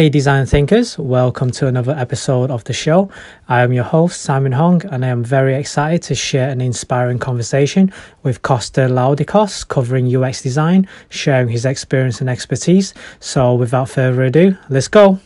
Hey, design thinkers, welcome to another episode of the show. I am your host, Simon Hong, and I am very excited to share an inspiring conversation with Kosta Laoudikos covering UX design, sharing his experience and expertise. So, without further ado, let's go.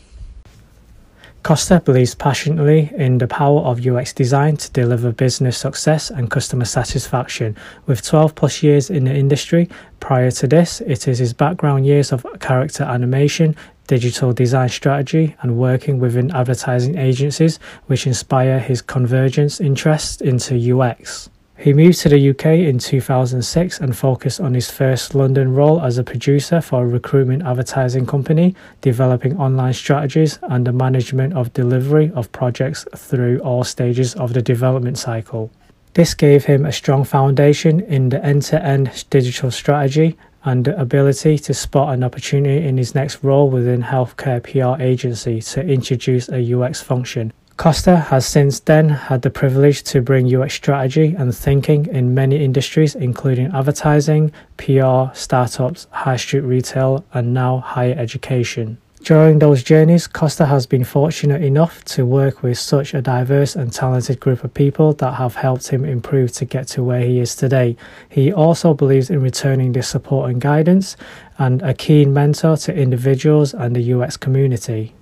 Kosta believes passionately in the power of UX design to deliver business success and customer satisfaction. With 12 plus years in the industry, prior to this, it is his background years of character animation, digital design strategy, and working within advertising agencies which inspire his convergence interest into UX. He moved to the UK in 2006 and focused on his first London role as a producer for a recruitment advertising company, developing online strategies and the management of delivery of projects through all stages of the development cycle. This gave him a strong foundation in the end to end digital strategy and the ability to spot an opportunity in his next role within healthcare PR agency to introduce a UX function Kosta has since then had the privilege to bring UX strategy and thinking in many industries, including advertising, PR, startups, high street retail, and now higher education. During those journeys, Kosta has been fortunate enough to work with such a diverse and talented group of people that have helped him improve to get to where he is today. He also believes in returning this support and guidance and a keen mentor to individuals and the UX community.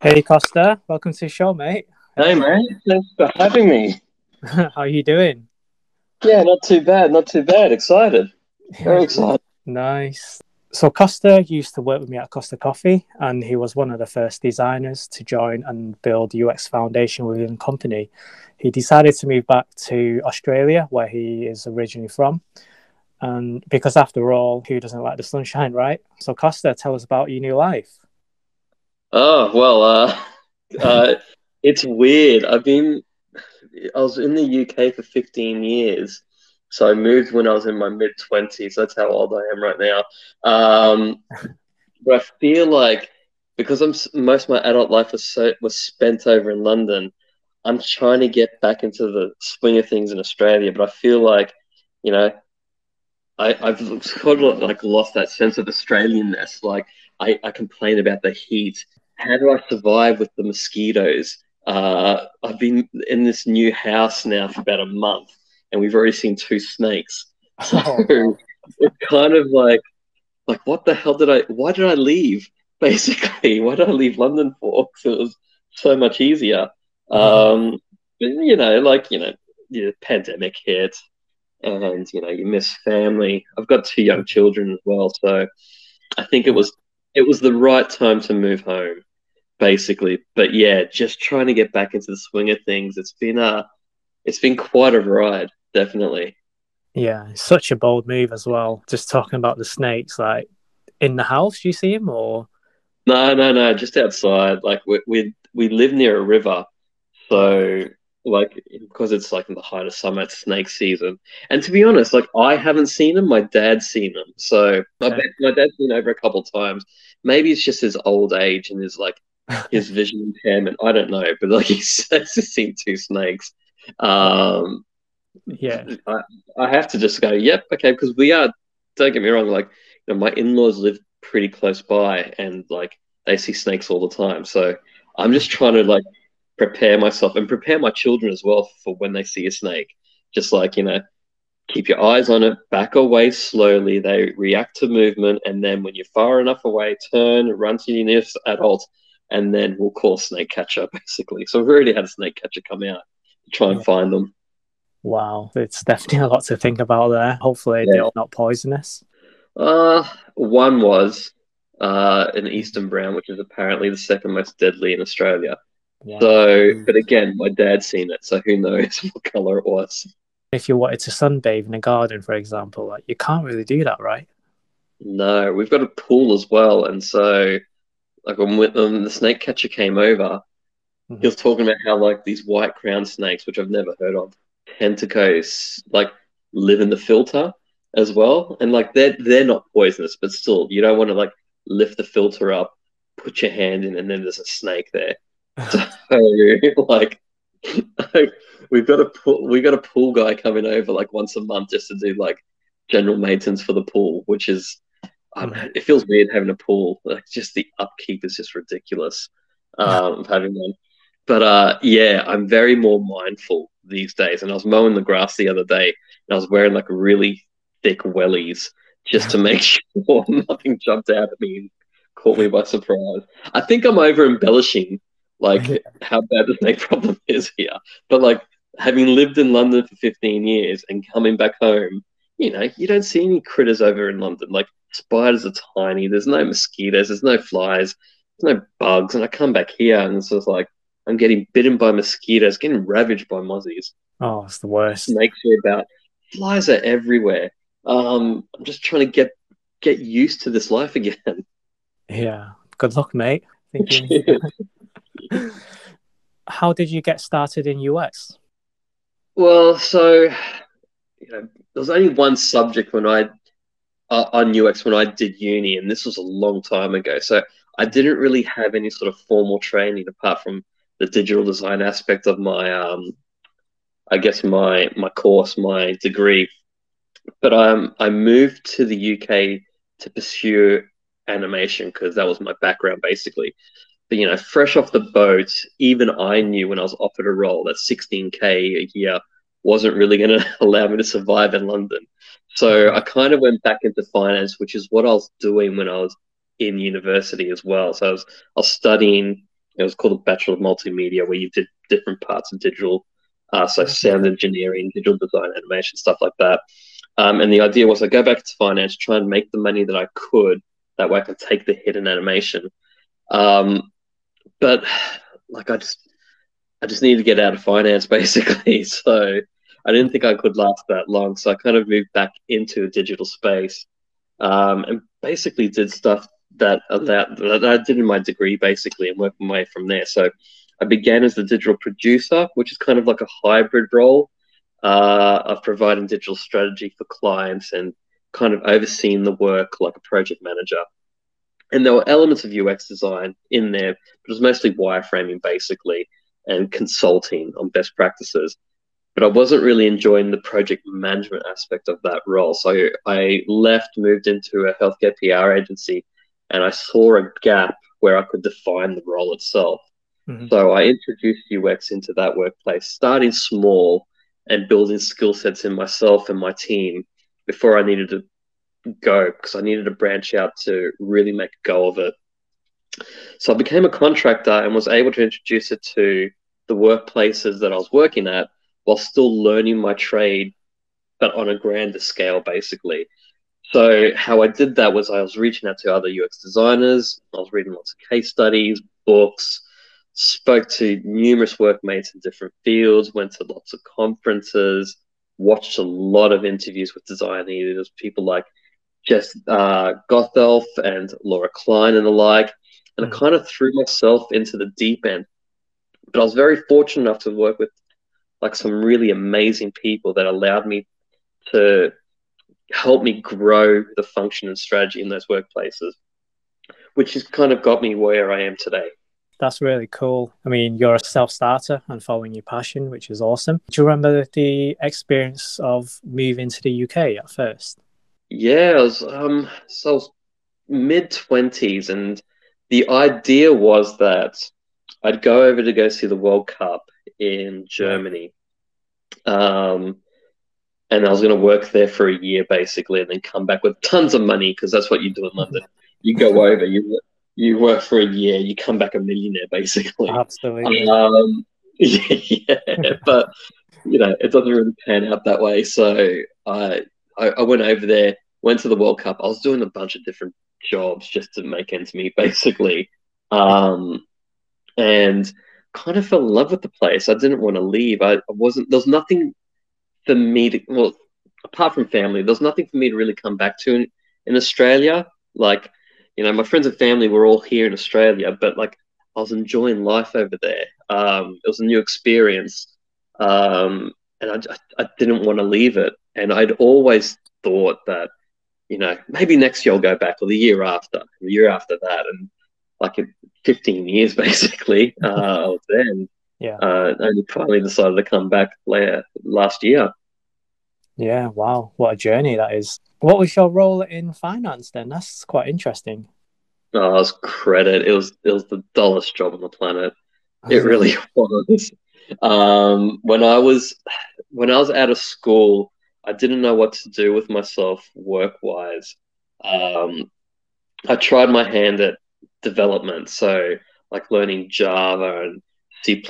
Hey Kosta, welcome to the show, mate. Hey, man. Thanks for having me. How are you doing? Yeah, not too bad. Not too bad. Excited. Very excited. Nice. So Kosta used to work with me at Costa Coffee, and he was one of the first designers to join and build UX Foundation within the company. He decided to move back to Australia, where he is originally from. And because after all, who doesn't like the sunshine, right? So Kosta, tell us about your new life. Oh well, uh, uh, it's weird. I've been, I was in the UK for 15 years. So I moved when I was in my mid 20s. That's how old I am right now. Um, but I feel like because I'm most of my adult life was so was spent over in London, I'm trying to get back into the swing of things in Australia. But I feel like, you know, I, I've sort of like lost that sense of Australianness. Like I, I complain about the heat. How do I survive with the mosquitoes? Uh, I've been in this new house now for about a month, and we've already seen two snakes. So oh, it's kind of like, like what the hell did I? Why did I leave? Basically, why did I leave London for? Because it was so much easier. Mm-hmm. Um, you know, like you know, the pandemic hit, and you know, you miss family. I've got two young children as well, so I think it was it was the right time to move home basically. But yeah, just trying to get back into the swing of things. It's been a, uh, it's been quite a ride, definitely. Yeah, such a bold move as well. Just talking about the snakes, like in the house, you see him or? No, no, no, just outside. Like we we we live near a river, so like because it's like in the height of summer, it's snake season. And to be honest, like I haven't seen them. My dad's seen them, so okay. my, my dad's been over a couple times. Maybe it's just his old age and his like his vision impairment. I don't know, but like he says he's seen two snakes. Um, yeah, I, I have to just go, yep, okay, because we are. Don't get me wrong, like you know, my in-laws live pretty close by, and like they see snakes all the time. So I'm just trying to like prepare myself and prepare my children as well for when they see a snake. Just like you know, keep your eyes on it, back away slowly. They react to movement, and then when you're far enough away, turn, run to your nearest adult, and then we'll call snake catcher basically. So we've already had a snake catcher come out to try and find them. Wow, it's definitely a lot to think about there. Hopefully, yeah. they're not poisonous. Uh, one was uh, an eastern brown, which is apparently the second most deadly in Australia. Yeah. So, but again, my dad's seen it, so who knows what color it was. If you wanted to sunbathe in a garden, for example, like you can't really do that, right? No, we've got a pool as well, and so like when, when the snake catcher came over, mm-hmm. he was talking about how like these white crown snakes, which I've never heard of, tentacles, like live in the filter as well, and like they're they're not poisonous, but still, you don't want to like lift the filter up, put your hand in, and then there's a snake there. so like. we've got a pool, we've got a pool guy coming over like once a month just to do like general maintenance for the pool, which is um, it feels weird having a pool. Like just the upkeep is just ridiculous um, of having one. But uh, yeah, I'm very more mindful these days. And I was mowing the grass the other day, and I was wearing like really thick wellies just to make sure nothing jumped out at me and caught me by surprise. I think I'm over embellishing like how bad the snake problem is here. But like having lived in London for 15 years and coming back home, you know, you don't see any critters over in London. Like spiders are tiny. There's no mosquitoes. There's no flies. There's no bugs. And I come back here and it's just like I'm getting bitten by mosquitoes, getting ravaged by mozzies. Oh, it's the worst. Snakes are about. Flies are everywhere. Um, I'm just trying to get get used to this life again. Yeah. Good luck, mate. How did you get started in UX? Well, so you know, there was only one subject when I uh, on UX when I did uni, and this was a long time ago. So I didn't really have any sort of formal training apart from the digital design aspect of my, um, I guess my my course, my degree. But um, I moved to the UK to pursue animation because that was my background basically. But you know, fresh off the boat, even I knew when I was offered a role that 16k a year wasn't really going to allow me to survive in London. So I kind of went back into finance, which is what I was doing when I was in university as well. So I was, I was studying, it was called a Bachelor of Multimedia, where you did different parts of digital, uh, so sound engineering, digital design, animation, stuff like that. Um, and the idea was I go back to finance, try and make the money that I could. That way I could take the hit in animation. Um, but like I just, I just needed to get out of finance basically. So I didn't think I could last that long, so I kind of moved back into a digital space um, and basically did stuff that, that that I did in my degree basically and worked my way from there. So I began as the digital producer, which is kind of like a hybrid role uh, of providing digital strategy for clients and kind of overseeing the work like a project manager. And there were elements of UX design in there, but it was mostly wireframing basically and consulting on best practices but I wasn't really enjoying the project management aspect of that role. So I left, moved into a healthcare PR agency, and I saw a gap where I could define the role itself. Mm-hmm. So I introduced UX into that workplace, starting small and building skill sets in myself and my team before I needed to go because I needed to branch out to really make a go of it. So I became a contractor and was able to introduce it to the workplaces that I was working at while still learning my trade, but on a grander scale, basically. So how I did that was I was reaching out to other UX designers. I was reading lots of case studies, books, spoke to numerous workmates in different fields, went to lots of conferences, watched a lot of interviews with design leaders, people like Jeff uh, Gothelf and Laura Klein and the like. And I hmm. kind of threw myself into the deep end. But I was very fortunate enough to work with like some really amazing people that allowed me to help me grow the function and strategy in those workplaces, which has kind of got me where I am today. That's really cool. I mean, you're a self starter and following your passion, which is awesome. Do you remember the experience of moving to the UK at first? Yeah, I was, um, so I was mid 20s, and the idea was that I'd go over to go see the World Cup in Germany. Um, and I was going to work there for a year basically, and then come back with tons of money because that's what you do in London. You go over, you you work for a year, you come back a millionaire basically. Absolutely. Um, yeah, but you know it doesn't really pan out that way. So I, I I went over there, went to the World Cup. I was doing a bunch of different jobs just to make ends meet basically. Um, and kind of fell in love with the place. I didn't want to leave. I, wasn't. There's nothing for me to well, apart from family. There's nothing for me to really come back to in, in Australia. Like, you know, my friends and family were all here in Australia, but like I was enjoying life over there. Um, it was a new experience, um, and I, I didn't want to leave it. And I'd always thought that, you know, maybe next year I'll go back, or the year after, the year after that, and like 15 years basically. Uh, then, yeah, uh, only finally decided to come back later, last year. Yeah, wow, what a journey that is. What was your role in finance then? That's quite interesting. Oh, I was credit. It was it was the dullest job on the planet. It really was. Um, when I was when I was out of school, I didn't know what to do with myself work wise. Um, I tried my hand at development, so like learning Java and C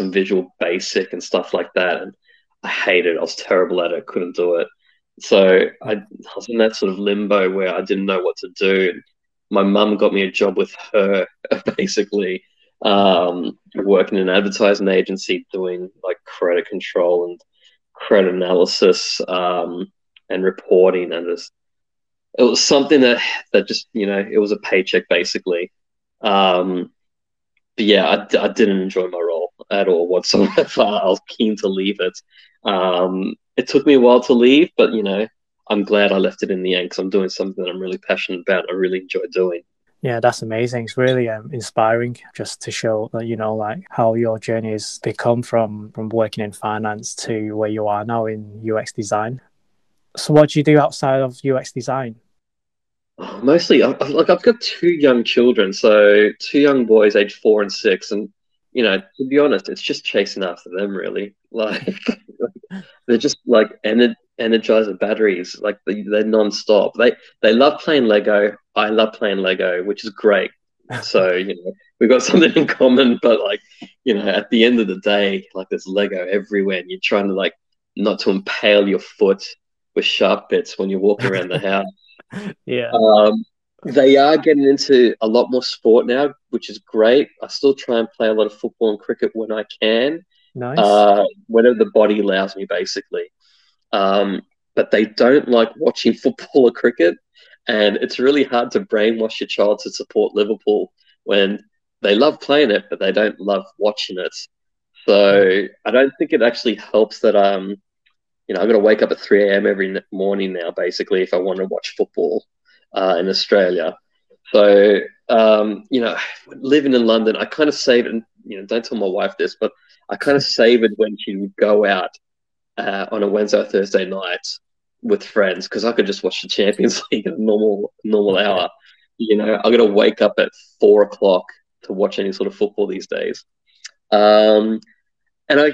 and Visual Basic and stuff like that. And I hated it. I was terrible at it. Couldn't do it. So I, I was in that sort of limbo where I didn't know what to do. And My mum got me a job with her, basically, um, working in an advertising agency, doing like credit control and credit analysis um, and reporting, and just it was something that that just you know it was a paycheck basically. Um, but yeah, I, I didn't enjoy my role at all whatsoever. I was keen to leave it. Um, it took me a while to leave, but you know, I'm glad I left it in the end because I'm doing something that I'm really passionate about. I really enjoy doing. Yeah, that's amazing. It's really um, inspiring just to show that you know like how your journey has become from from working in finance to where you are now in UX design. So, what do you do outside of UX design? Mostly, I've, like I've got two young children, so two young boys, aged four and six, and you know, to be honest, it's just chasing after them. Really, like they're just like ener- energizer batteries. Like they, they're non-stop. They they love playing Lego. I love playing Lego, which is great. So you know, we've got something in common. But like, you know, at the end of the day, like there's Lego everywhere, and you're trying to like not to impale your foot with sharp bits when you're walking around the house. yeah. Um, they are getting into a lot more sport now, which is great. I still try and play a lot of football and cricket when I can. Nice. Uh, whenever the body allows me, basically. Um, but they don't like watching football or cricket. And it's really hard to brainwash your child to support Liverpool when they love playing it, but they don't love watching it. So I don't think it actually helps that um, you know, I've got to wake up at 3 a.m. every morning now, basically, if I want to watch football uh, in Australia. So, um, you know, living in London, I kind of save it, and, you know, don't tell my wife this, but I kind of it when she would go out uh, on a Wednesday or Thursday night with friends because I could just watch the Champions League at a normal, normal hour. You know, I'm going to wake up at four o'clock to watch any sort of football these days. Um, and I,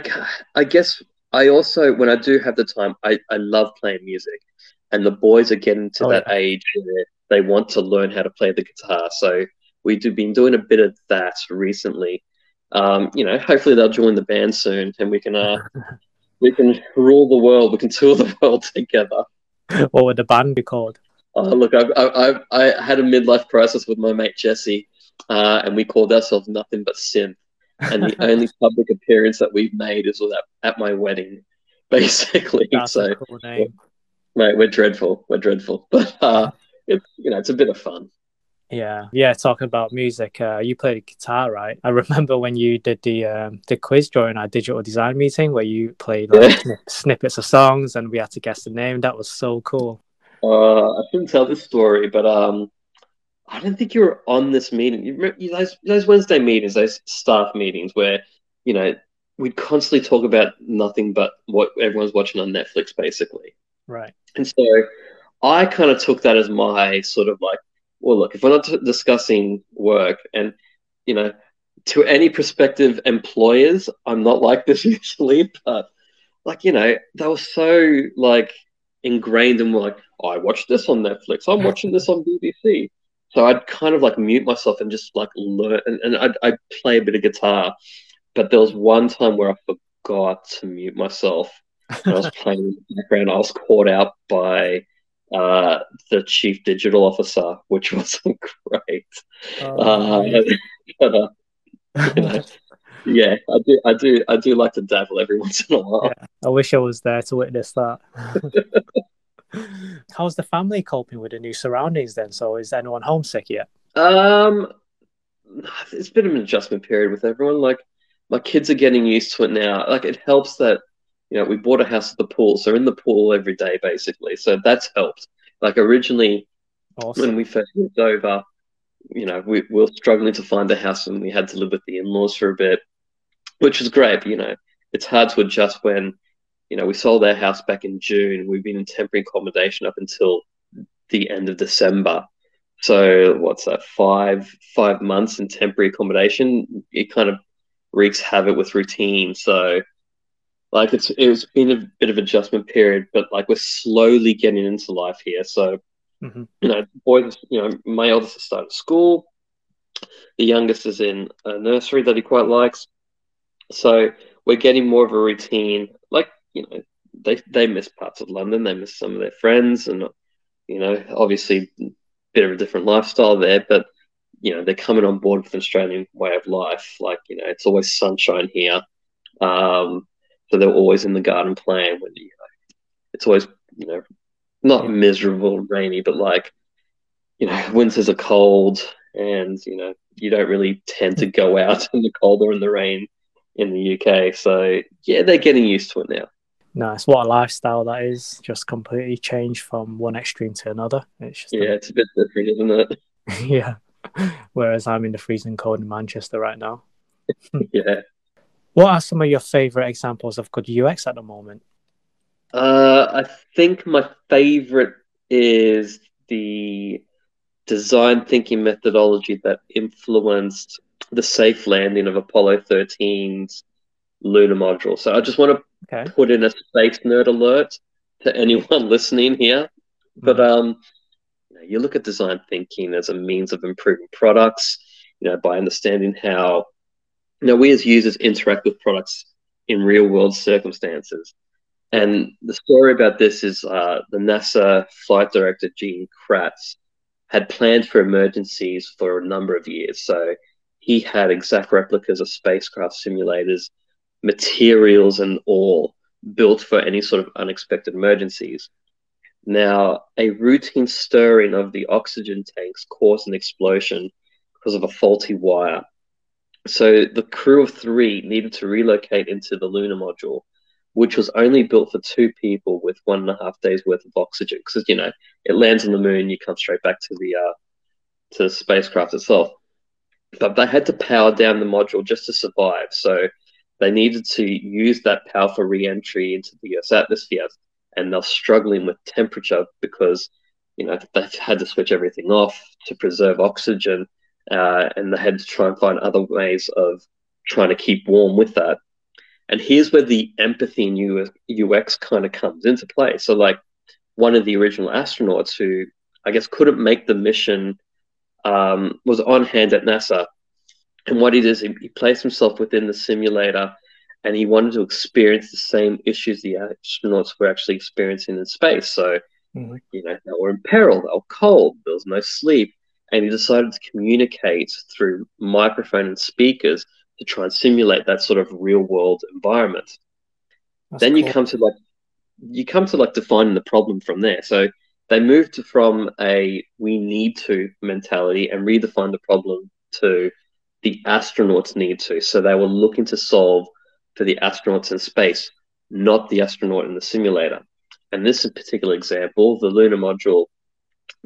I guess I also, when I do have the time, I, I love playing music and the boys are getting to oh, that yeah. age where they want to learn how to play the guitar. So we've been doing a bit of that recently. Um, you know, hopefully they'll join the band soon, and we can uh, we can rule the world. We can tour the world together. What would the band be called? Oh, look, I, I, I had a midlife crisis with my mate Jesse, uh, and we called ourselves nothing but synth. And the only public appearance that we've made is at, at my wedding, basically. That's so, a cool name. Mate, we're dreadful. We're dreadful, but uh, it's you know it's a bit of fun. Yeah, yeah. Talking about music, uh, you played guitar, right? I remember when you did the um, the quiz during our digital design meeting, where you played like, yeah. snippets of songs, and we had to guess the name. That was so cool. Uh, I shouldn't tell this story, but um, I don't think you were on this meeting. You, you those those Wednesday meetings, those staff meetings, where you know we'd constantly talk about nothing but what everyone's watching on Netflix, basically. Right. And so I kind of took that as my sort of like, well, look, if we're not discussing work and, you know, to any prospective employers, I'm not like this usually, but like, you know, they were so like ingrained in like, oh, I watched this on Netflix, I'm watching this on BBC. So I'd kind of like mute myself and just like learn, and, and I'd, I'd play a bit of guitar. But there was one time where I forgot to mute myself I was playing in the background. I was caught out by uh, the chief digital officer, which wasn't great. Oh, uh, but, yeah, I do, I do, I do like to dabble every once in a while. Yeah, I wish I was there to witness that. How's the family coping with the new surroundings then? So is anyone homesick yet? Um, it's been an adjustment period with everyone. Like my kids are getting used to it now. Like it helps that you know, we bought a house at the pool, so in the pool every day basically. So that's helped. Like originally, awesome. when we first moved over, you know, we, we were struggling to find a house and we had to live with the in-laws for a bit, which was great. But, you know, it's hard to adjust when you know, we sold our house back in June. We've been in temporary accommodation up until the end of December. So what's that? Five five months in temporary accommodation. It kind of wreaks havoc with routine. So like it's it's been a bit of adjustment period, but like we're slowly getting into life here. So mm-hmm. you know, boys, you know, my eldest has started school. The youngest is in a nursery that he quite likes. So we're getting more of a routine. Like you know, they they miss parts of London. They miss some of their friends, and you know, obviously, a bit of a different lifestyle there. But you know, they're coming on board with an Australian way of life. Like you know, it's always sunshine here. Um, so they're always in the garden playing. When you know, it's always you know, not yeah. miserable, rainy, but like you know, winters are cold, and you know, you don't really tend to go out in the cold or in the rain in the UK. So yeah, they're getting used to it now. Nice. What a lifestyle that is. Just completely changed from one extreme to another. It's just yeah, a... it's a bit different, isn't it? yeah. Whereas I'm in the freezing cold in Manchester right now. yeah. What are some of your favorite examples of good UX at the moment? Uh, I think my favorite is the design thinking methodology that influenced the safe landing of Apollo 13's lunar module. So I just want to Okay. Put in a space nerd alert to anyone listening here. But mm-hmm. um, you, know, you look at design thinking as a means of improving products. You know, by understanding how know we as users interact with products in real world circumstances. And the story about this is uh, the NASA flight director Gene Kranz had planned for emergencies for a number of years. So he had exact replicas of spacecraft simulators materials and all built for any sort of unexpected emergencies. Now, a routine stirring of the oxygen tanks caused an explosion because of a faulty wire. So the crew of three needed to relocate into the lunar module, which was only built for two people with one and a half days worth of oxygen. Because you know, it lands on the moon, you come straight back to the uh, to the spacecraft itself. But they had to power down the module just to survive. So they needed to use that power for re-entry into the Earth's atmosphere, and they're struggling with temperature because you know they've had to switch everything off to preserve oxygen, uh, and they had to try and find other ways of trying to keep warm with that. And here's where the empathy in UX kind of comes into play. So, like one of the original astronauts who I guess couldn't make the mission um, was on hand at NASA and what he does, he, he placed himself within the simulator and he wanted to experience the same issues the astronauts were actually experiencing in space. So, mm-hmm. you know, they were in peril, they were cold, there was no sleep. And he decided to communicate through microphone and speakers to try and simulate that sort of real world environment. That's then cool. you come to like you come to like defining the problem from there. So they moved from a we need to mentality and redefine the problem to the astronauts need to. So they were looking to solve for the astronauts in space, not the astronaut in the simulator. And this particular example, the lunar module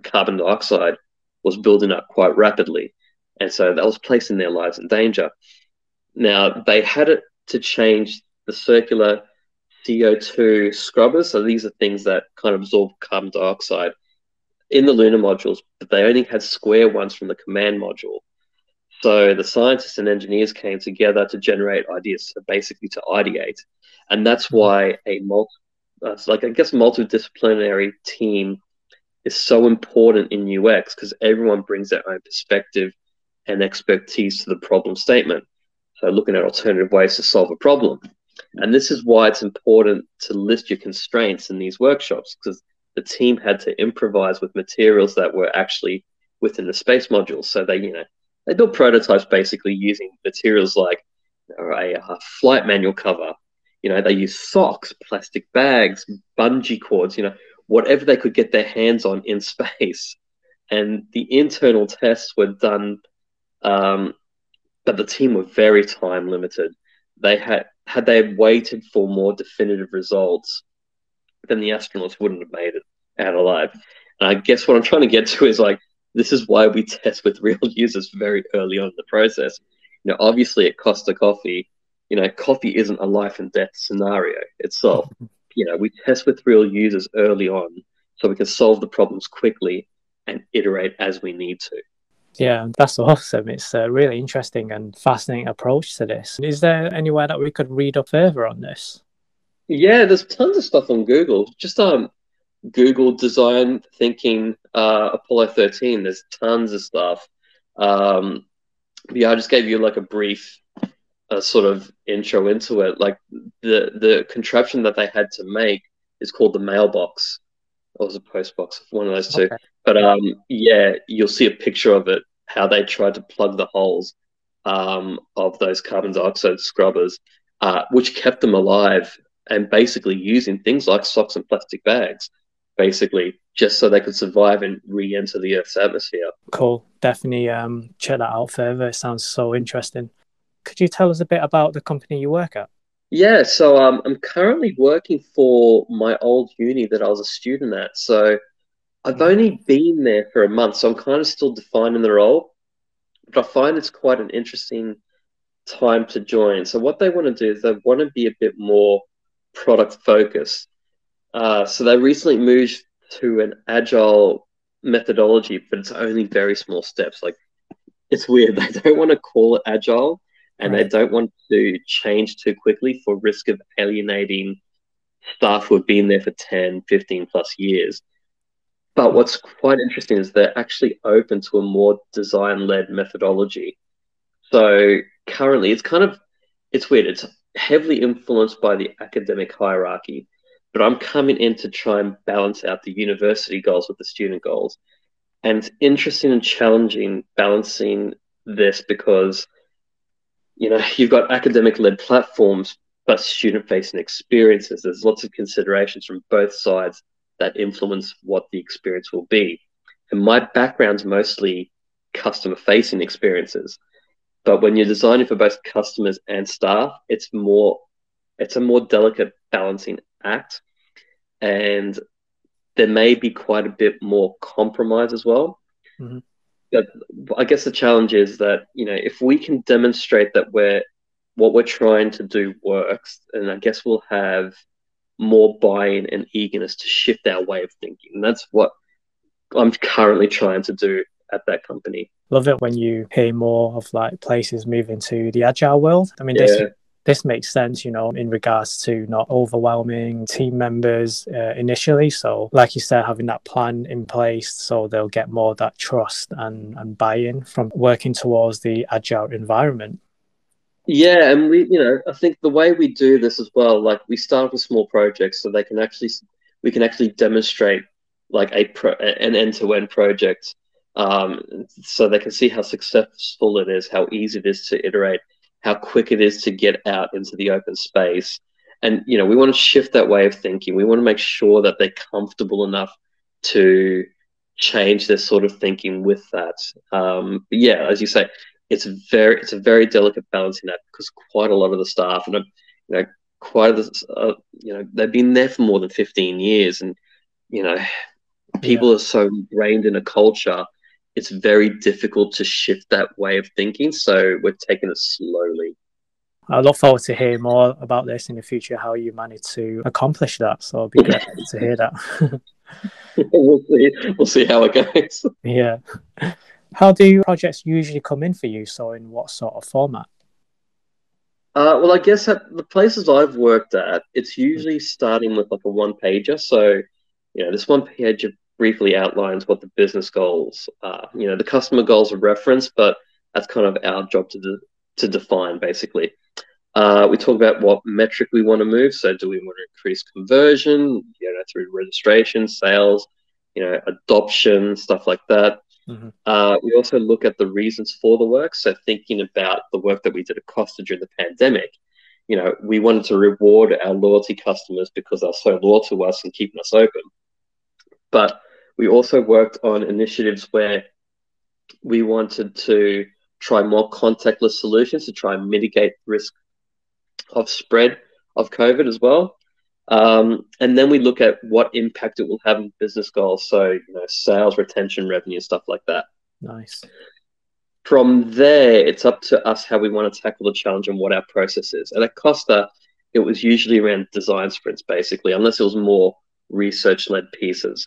carbon dioxide was building up quite rapidly. And so that was placing their lives in danger. Now, they had it to change the circular CO2 scrubbers. So these are things that kind of absorb carbon dioxide in the lunar modules, but they only had square ones from the command module. So the scientists and engineers came together to generate ideas, so basically to ideate, and that's mm-hmm. why a multi, uh, like I guess multidisciplinary team is so important in UX because everyone brings their own perspective and expertise to the problem statement. So looking at alternative ways to solve a problem, and this is why it's important to list your constraints in these workshops because the team had to improvise with materials that were actually within the space module. So they, you know, they built prototypes basically using materials like a, a flight manual cover. You know, they use socks, plastic bags, bungee cords. You know, whatever they could get their hands on in space. And the internal tests were done, um, but the team were very time limited. They had had they waited for more definitive results, then the astronauts wouldn't have made it out alive. And I guess what I'm trying to get to is like this is why we test with real users very early on in the process. You know, obviously at Costa Coffee, you know, coffee isn't a life and death scenario itself. you know, we test with real users early on so we can solve the problems quickly and iterate as we need to. Yeah, that's awesome. It's a really interesting and fascinating approach to this. Is there anywhere that we could read up further on this? Yeah, there's tons of stuff on Google. Just um, Google design thinking uh, Apollo 13. There's tons of stuff. Um, yeah, I just gave you like a brief uh, sort of intro into it. Like the the contraption that they had to make is called the mailbox, or was a post box, one of those two. Okay. But um, yeah, you'll see a picture of it. How they tried to plug the holes um, of those carbon dioxide scrubbers, uh, which kept them alive, and basically using things like socks and plastic bags basically just so they could survive and re-enter the Earth's atmosphere. Cool. Definitely um, check that out further. It sounds so interesting. Could you tell us a bit about the company you work at? Yeah, so um, I'm currently working for my old uni that I was a student at. So I've only been there for a month, so I'm kind of still defining the role. But I find it's quite an interesting time to join. So what they want to do is they want to be a bit more product focused. Uh, so they recently moved to an agile methodology, but it's only very small steps. Like it's weird. They don't want to call it agile and right. they don't want to change too quickly for risk of alienating staff who have been there for 10, 15 plus years. But what's quite interesting is they're actually open to a more design led methodology. So currently it's kind of it's weird. It's heavily influenced by the academic hierarchy but I'm coming in to try and balance out the university goals with the student goals. And it's interesting and challenging balancing this because, you know, you've got academic led platforms, but student facing experiences. There's lots of considerations from both sides that influence what the experience will be. And my background's mostly customer facing experiences. But when you're designing for both customers and staff, it's more it's a more delicate balancing act. And there may be quite a bit more compromise as well. Mm-hmm. But I guess the challenge is that, you know, if we can demonstrate that we're what we're trying to do works, and I guess we'll have more buy-in and eagerness to shift our way of thinking. And that's what I'm currently trying to do at that company. Love it when you hear more of like places moving to the agile world. I mean, yeah. this this makes sense, you know, in regards to not overwhelming team members uh, initially. So, like you said, having that plan in place so they'll get more that trust and, and buy in from working towards the agile environment. Yeah, and we, you know, I think the way we do this as well, like we start with small projects so they can actually, we can actually demonstrate like a pro, an end to end project um, so they can see how successful it is, how easy it is to iterate how quick it is to get out into the open space. And, you know, we want to shift that way of thinking. We want to make sure that they're comfortable enough to change their sort of thinking with that. Um, yeah, as you say, it's very, it's a very delicate balancing act because quite a lot of the staff and, you know, quite uh, you know, they've been there for more than 15 years and, you know, people yeah. are so ingrained in a culture it's very difficult to shift that way of thinking. So we're taking it slowly. I look forward to hearing more about this in the future, how you managed to accomplish that. So it'll be great to hear that. we'll see. We'll see how it goes. Yeah. How do projects usually come in for you? So in what sort of format? Uh, well, I guess at the places I've worked at, it's usually starting with like a one pager. So, you know, this one pager briefly outlines what the business goals are. You know, the customer goals are referenced, but that's kind of our job to de- to define basically. Uh, we talk about what metric we want to move. So, do we want to increase conversion, you know, through registration, sales, you know, adoption, stuff like that. Mm-hmm. Uh, we also look at the reasons for the work. So, thinking about the work that we did at Costa during the pandemic, you know, we wanted to reward our loyalty customers because they're so loyal to us and keeping us open. But we also worked on initiatives where we wanted to try more contactless solutions to try and mitigate risk of spread of COVID as well. Um, and then we look at what impact it will have on business goals. So, you know, sales, retention, revenue, stuff like that. Nice. from there, it's up to us how we want to tackle the challenge and what our process is. And at Costa, it was usually around design sprints, basically, unless it was more research led pieces.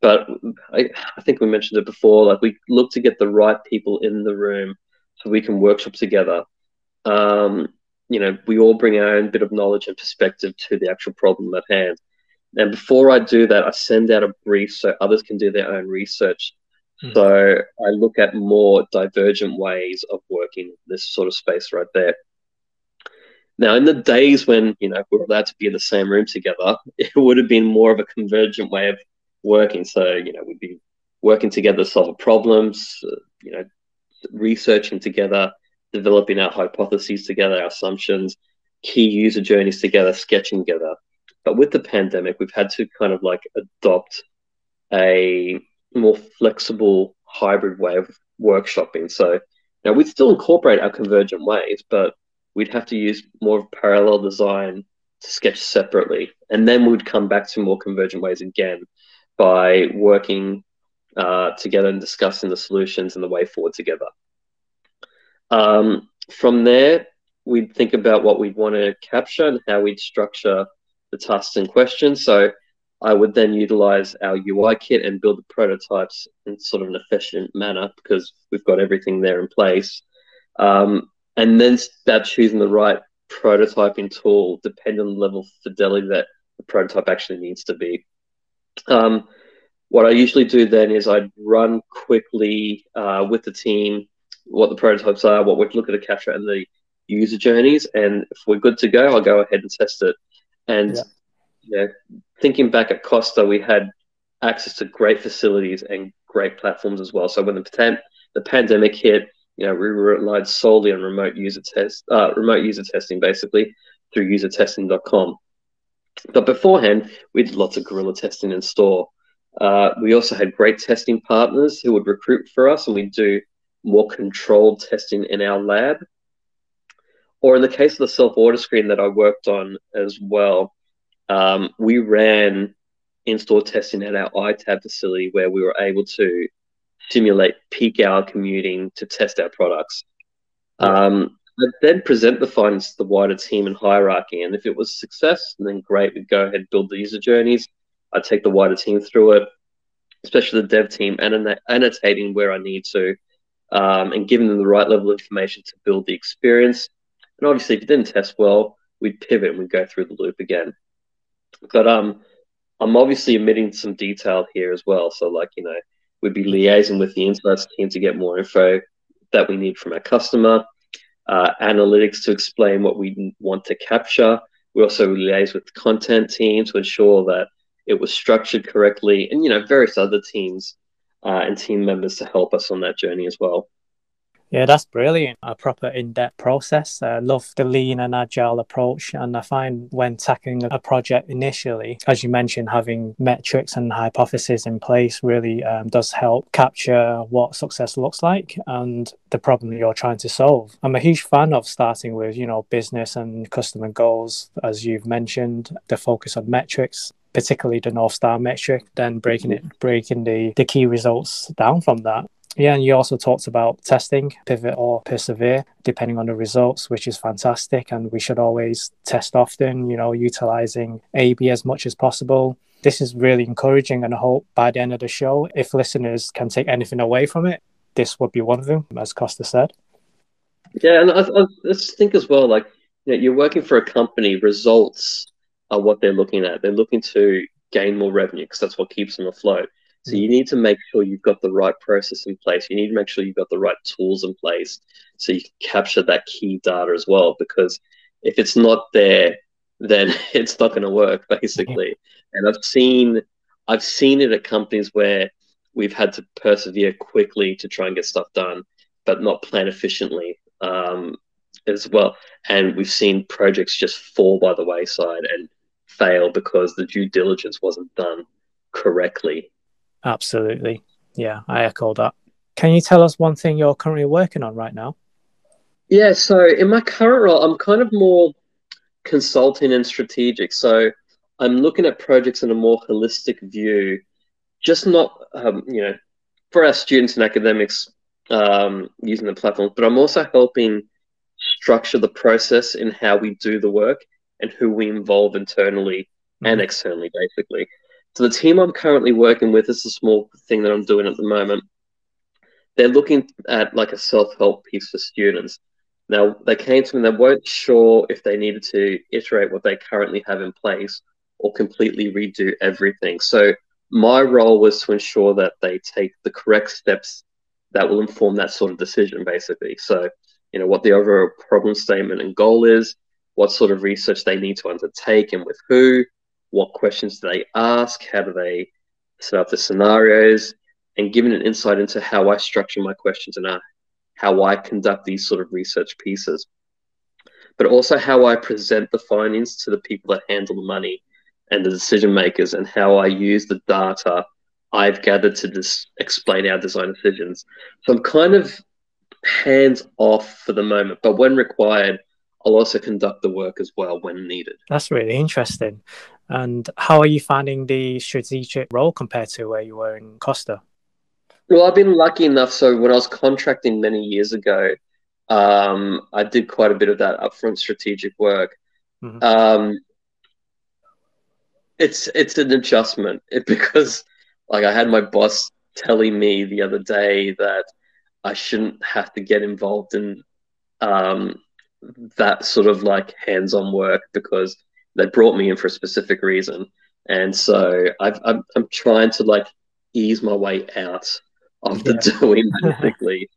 But I, I think we mentioned it before. Like we look to get the right people in the room so we can workshop together. Um, you know, we all bring our own bit of knowledge and perspective to the actual problem at hand. And before I do that, I send out a brief so others can do their own research. Mm. So I look at more divergent ways of working this sort of space right there. Now, in the days when you know we are allowed to be in the same room together, it would have been more of a convergent way of working. So you know we'd be working together, to solve problems, uh, you know, researching together, developing our hypotheses together, our assumptions, key user journeys together, sketching together. But with the pandemic, we've had to kind of like adopt a more flexible hybrid way of workshopping. So now we'd still incorporate our convergent ways, but we'd have to use more parallel design to sketch separately. And then we'd come back to more convergent ways again by working uh, together and discussing the solutions and the way forward together. Um, from there, we'd think about what we'd want to capture and how we'd structure the tasks in question. So I would then utilize our UI kit and build the prototypes in sort of an efficient manner because we've got everything there in place. Um, and then start choosing the right prototyping tool depending on the level of fidelity that the prototype actually needs to be. Um, what I usually do then is I'd run quickly uh, with the team what the prototypes are, what we look at to capture, and the user journeys. And if we're good to go, I'll go ahead and test it. And yeah. yeah, thinking back at Costa, we had access to great facilities and great platforms as well. So when the, the pandemic hit, you know, we relied solely on remote user test, uh, remote user testing, basically through usertesting.com. But beforehand, we did lots of guerrilla testing in store. Uh, we also had great testing partners who would recruit for us, and we'd do more controlled testing in our lab. Or in the case of the self order screen that I worked on as well, um, we ran in store testing at our ITAB facility where we were able to simulate peak hour commuting to test our products. Um, I'd then present the findings to the wider team and hierarchy. And if it was success, then great, we'd go ahead build the user journeys. I'd take the wider team through it, especially the dev team, and annotating where I need to um, and giving them the right level of information to build the experience. And obviously, if it didn't test well, we'd pivot and we'd go through the loop again. But um, I'm obviously omitting some detail here as well. So, like, you know, we'd be liaising with the insights team to get more info that we need from our customer, uh, analytics to explain what we want to capture. We also liaise with the content team to ensure that it was structured correctly, and you know, various other teams uh, and team members to help us on that journey as well. Yeah, that's brilliant. A proper in depth process. I love the lean and agile approach. And I find when tackling a project initially, as you mentioned, having metrics and hypotheses in place really um, does help capture what success looks like and the problem you're trying to solve. I'm a huge fan of starting with, you know, business and customer goals, as you've mentioned, the focus on metrics particularly the North Star metric, then breaking it, breaking the, the key results down from that. Yeah, and you also talked about testing, pivot or persevere, depending on the results, which is fantastic. And we should always test often, you know, utilizing A/B as much as possible. This is really encouraging, and I hope by the end of the show, if listeners can take anything away from it, this would be one of them, as Kosta said. Yeah, and I, I just think as well, like you know, you're working for a company, results are what they're looking at. They're looking to gain more revenue because that's what keeps them afloat. So you need to make sure you've got the right process in place. You need to make sure you've got the right tools in place so you can capture that key data as well. Because if it's not there, then it's not going to work basically. And I've seen I've seen it at companies where we've had to persevere quickly to try and get stuff done, but not plan efficiently um, as well. And we've seen projects just fall by the wayside and fail because the due diligence wasn't done correctly Absolutely. Yeah, I echo that. Can you tell us one thing you're currently working on right now? Yeah, so in my current role, I'm kind of more consulting and strategic. So I'm looking at projects in a more holistic view, just not, um, you know, for our students and academics, um, using the platform, but I'm also helping structure the process in how we do the work and who we involve internally mm-hmm. and externally, basically. So the team I'm currently working with is a small thing that I'm doing at the moment. They're looking at like a self-help piece for students. Now they came to me, and they weren't sure if they needed to iterate what they currently have in place or completely redo everything. So my role was to ensure that they take the correct steps that will inform that sort of decision, basically. So, you know, what the overall problem statement and goal is, what sort of research they need to undertake and with who, what questions do they ask, how do they set up the scenarios, and given an insight into how I structure my questions and uh, how I conduct these sort of research pieces. But also how I present the findings to the people that handle the money and the decision makers, and how I use the data I've gathered to explain our design decisions. So I'm kind of hands off for the moment, but when required, I'll also conduct the work as well when needed. That's really interesting. And how are you finding the strategic role compared to where you were in Costa? Well, I've been lucky enough. So when I was contracting many years ago, um, I did quite a bit of that upfront strategic work. Mm-hmm. Um, it's it's an adjustment it, because like I had my boss telling me the other day that I shouldn't have to get involved in um, that sort of like hands-on work because they brought me in for a specific reason, and so I've, I'm I'm trying to like ease my way out of the yeah. doing basically.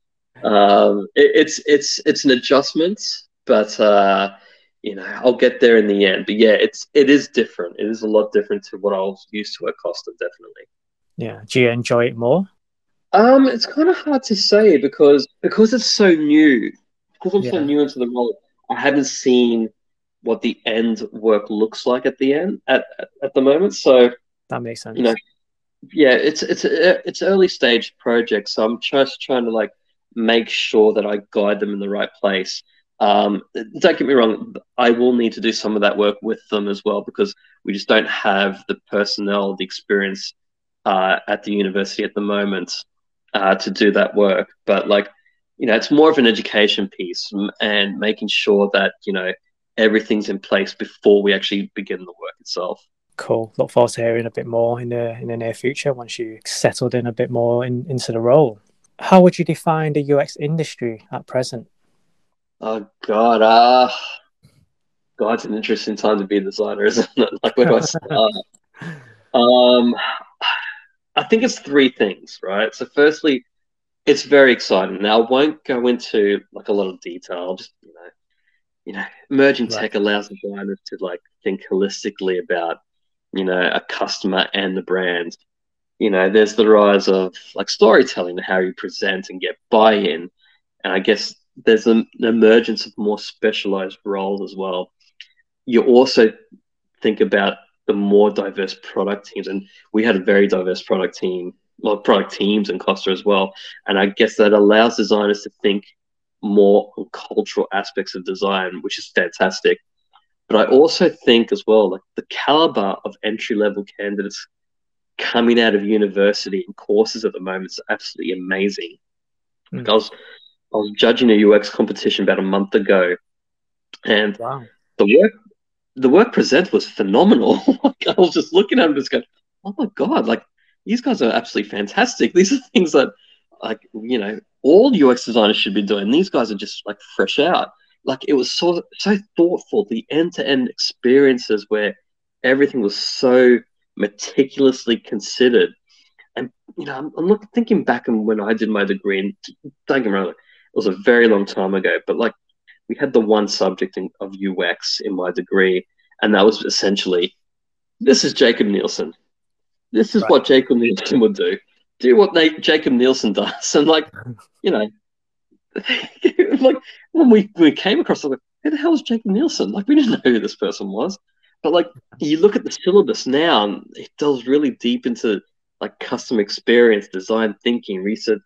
um, it, it's it's it's an adjustment, but uh, you know I'll get there in the end. But yeah, it's it is different. It is a lot different to what I was used to at Costa, definitely. Yeah. Do you enjoy it more? Um, it's kind of hard to say because because it's so new. Because I'm yeah. so new into the role, I haven't seen what the end work looks like at the end at at the moment. So that makes sense. You know, yeah, it's it's a, it's early stage project, so I'm just trying to like make sure that I guide them in the right place. Um, don't get me wrong, I will need to do some of that work with them as well because we just don't have the personnel, the experience uh, at the university at the moment uh, to do that work. But like, you know, it's more of an education piece and making sure that you know everything's in place before we actually begin the work itself. Cool. Look forward to hearing a bit more in the in the near future once you settled in a bit more in, into the role. How would you define the UX industry at present? Oh God, uh God, it's an interesting time to be a designer, isn't it? Like where do I start? um I think it's three things, right? So, firstly, it's very exciting. Now, I won't go into like a lot of detail. Just you know, you know, emerging right. tech allows designers to like think holistically about you know a customer and the brand. You know, there's the rise of like storytelling, how you present and get buy-in, and I guess there's an emergence of more specialized roles as well. You also think about the more diverse product teams. And we had a very diverse product team, well, product teams in Costa as well. And I guess that allows designers to think more on cultural aspects of design, which is fantastic. But I also think as well, like the caliber of entry level candidates coming out of university and courses at the moment is absolutely amazing. Mm. Like I was I was judging a UX competition about a month ago, and wow. the work the work presented was phenomenal. like I was just looking at them, just going, "Oh my god!" Like these guys are absolutely fantastic. These are things that, like you know, all UX designers should be doing. These guys are just like fresh out. Like it was so so thoughtful. The end to end experiences where everything was so meticulously considered. And you know, I'm, I'm looking, thinking back and when I did my degree, and don't get me wrong, it was a very long time ago. But like we had the one subject in, of UX in my degree, and that was essentially this is Jakob Nielsen. This is right. what Jakob Nielsen would do. Do what Nate, Jakob Nielsen does, and like you know, like when we we came across, like, who the hell is Jake Nielsen? Like we didn't know who this person was, but like you look at the syllabus now, and it delves really deep into like custom experience, design thinking, research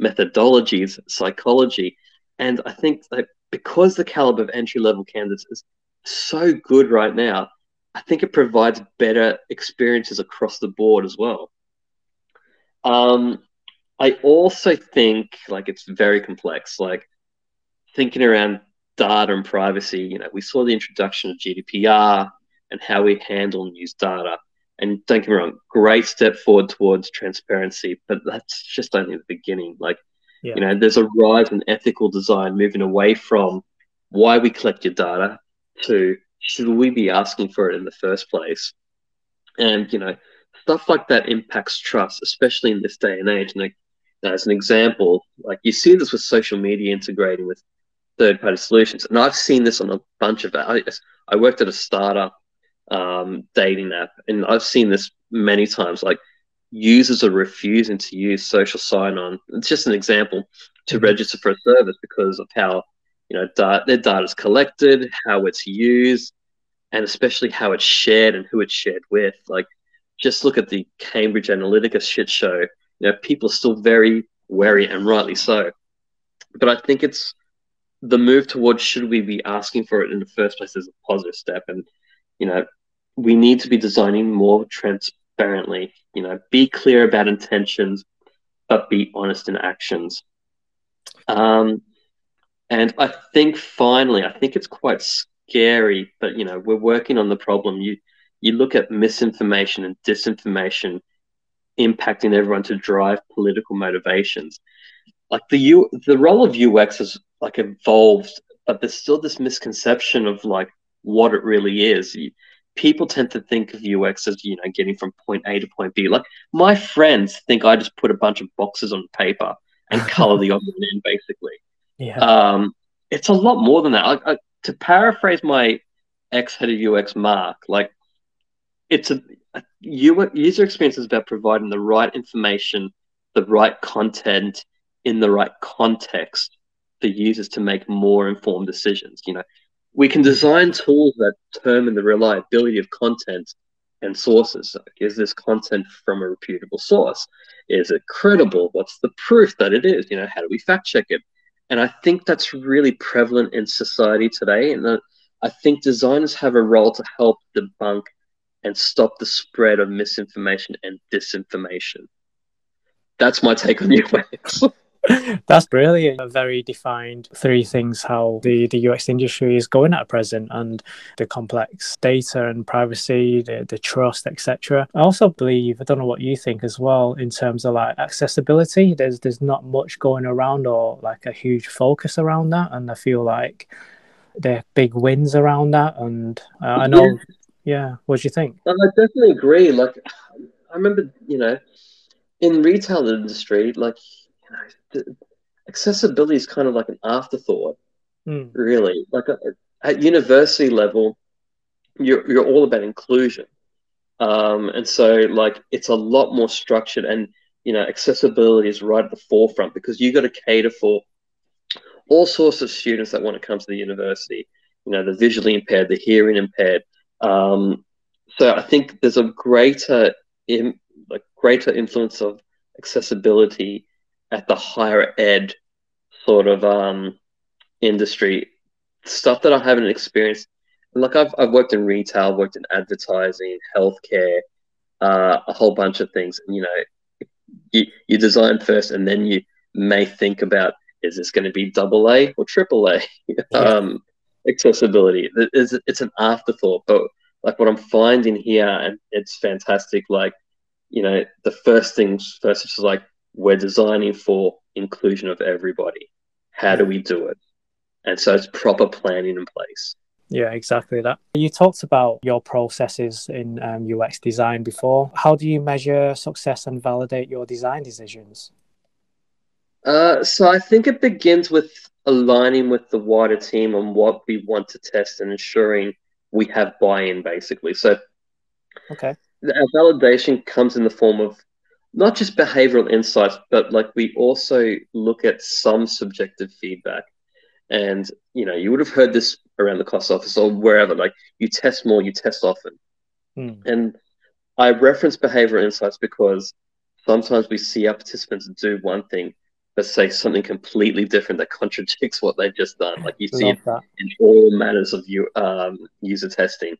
methodologies, psychology, and I think that because the caliber of entry level candidates is so good right now, I think it provides better experiences across the board as well. Um, I also think like it's very complex. Like thinking around data and privacy, you know, we saw the introduction of GDPR and how we handle and use data. And don't get me wrong, great step forward towards transparency, but that's just only the beginning. Like, yeah. you know, there's a rise in ethical design moving away from why we collect your data to should we be asking for it in the first place? And, you know, stuff like that impacts trust, especially in this day and age. And like, as an example, like you see this with social media integrating with third party solutions. And I've seen this on a bunch of, I, I worked at a startup um, dating app, and I've seen this many times. Like users are refusing to use social sign on. It's just an example to mm-hmm. register for a service because of how you know da- their data is collected, how it's used, and especially how it's shared and who it's shared with. Like just look at the Cambridge Analytica shit show. You know, people are still very wary, and rightly so. But I think it's the move towards should we be asking for it in the first place is a positive step, and you know, we need to be designing more transparently. You know, be clear about intentions, but be honest in actions. Um, and I think finally, I think it's quite scary, but you know, we're working on the problem. You you look at misinformation and disinformation impacting everyone to drive political motivations. Like the U, the role of UX has like evolved, but there's still this misconception of like what it really is. People tend to think of UX as you know getting from point A to point B. Like my friends think I just put a bunch of boxes on paper and color the object in, basically. Yeah. Um, it's a lot more than that. I, I, to paraphrase my ex-head of UX, Mark, like it's a user experience is about providing the right information, the right content in the right context for users to make more informed decisions. You know, we can design tools that determine the reliability of content and sources. So is this content from a reputable source? Is it credible? What's the proof that it is? You know, how do we fact check it? And I think that's really prevalent in society today. And I think designers have a role to help debunk and stop the spread of misinformation and disinformation. That's my take on UX. That's brilliant. A very defined three things how the, the UX industry is going at present and the complex data and privacy, the, the trust, etc. I also believe, I don't know what you think as well, in terms of like accessibility, there's there's not much going around or like a huge focus around that. And I feel like there are big wins around that. And uh, I know, yeah. what do you think? I definitely agree. Like, I remember, you know, in retail industry, like you know, accessibility is kind of like an afterthought, mm. really. Like a, uh, at university level, you're you're all about inclusion, um, and so like it's a lot more structured, and you know accessibility is right at the forefront because you've got to cater for all sorts of students that want to come to the university. You know, the visually impaired, the hearing impaired. Um, so I think there's a greater, in, like greater influence of accessibility at the higher ed sort of um, industry, stuff that I haven't experienced. Like I've I've worked in retail, worked in advertising, healthcare, uh, a whole bunch of things. And, you know, you you design first, and then you may think about is this going to be double A or triple A yeah. um, accessibility. It's, it's an afterthought, but like what I'm finding here, and it's fantastic. Like you know, the first things first, is like we're designing for inclusion of everybody. How do we do it? And so it's proper planning in place. Yeah, exactly that. You talked about your processes in um, UX design before. How do you measure success and validate your design decisions? Uh, so I think it begins with aligning with the wider team on what we want to test and ensuring we have buy-in, basically. So, okay, our validation comes in the form of not just behavioral insights, but like we also look at some subjective feedback. And you know, you would have heard this around the cost office or wherever. Like you test more, you test often. Mm. And I reference behavioral insights because sometimes we see our participants do one thing, but say something completely different that contradicts what they've just done. Like you see it in all manners of you, um, user testing.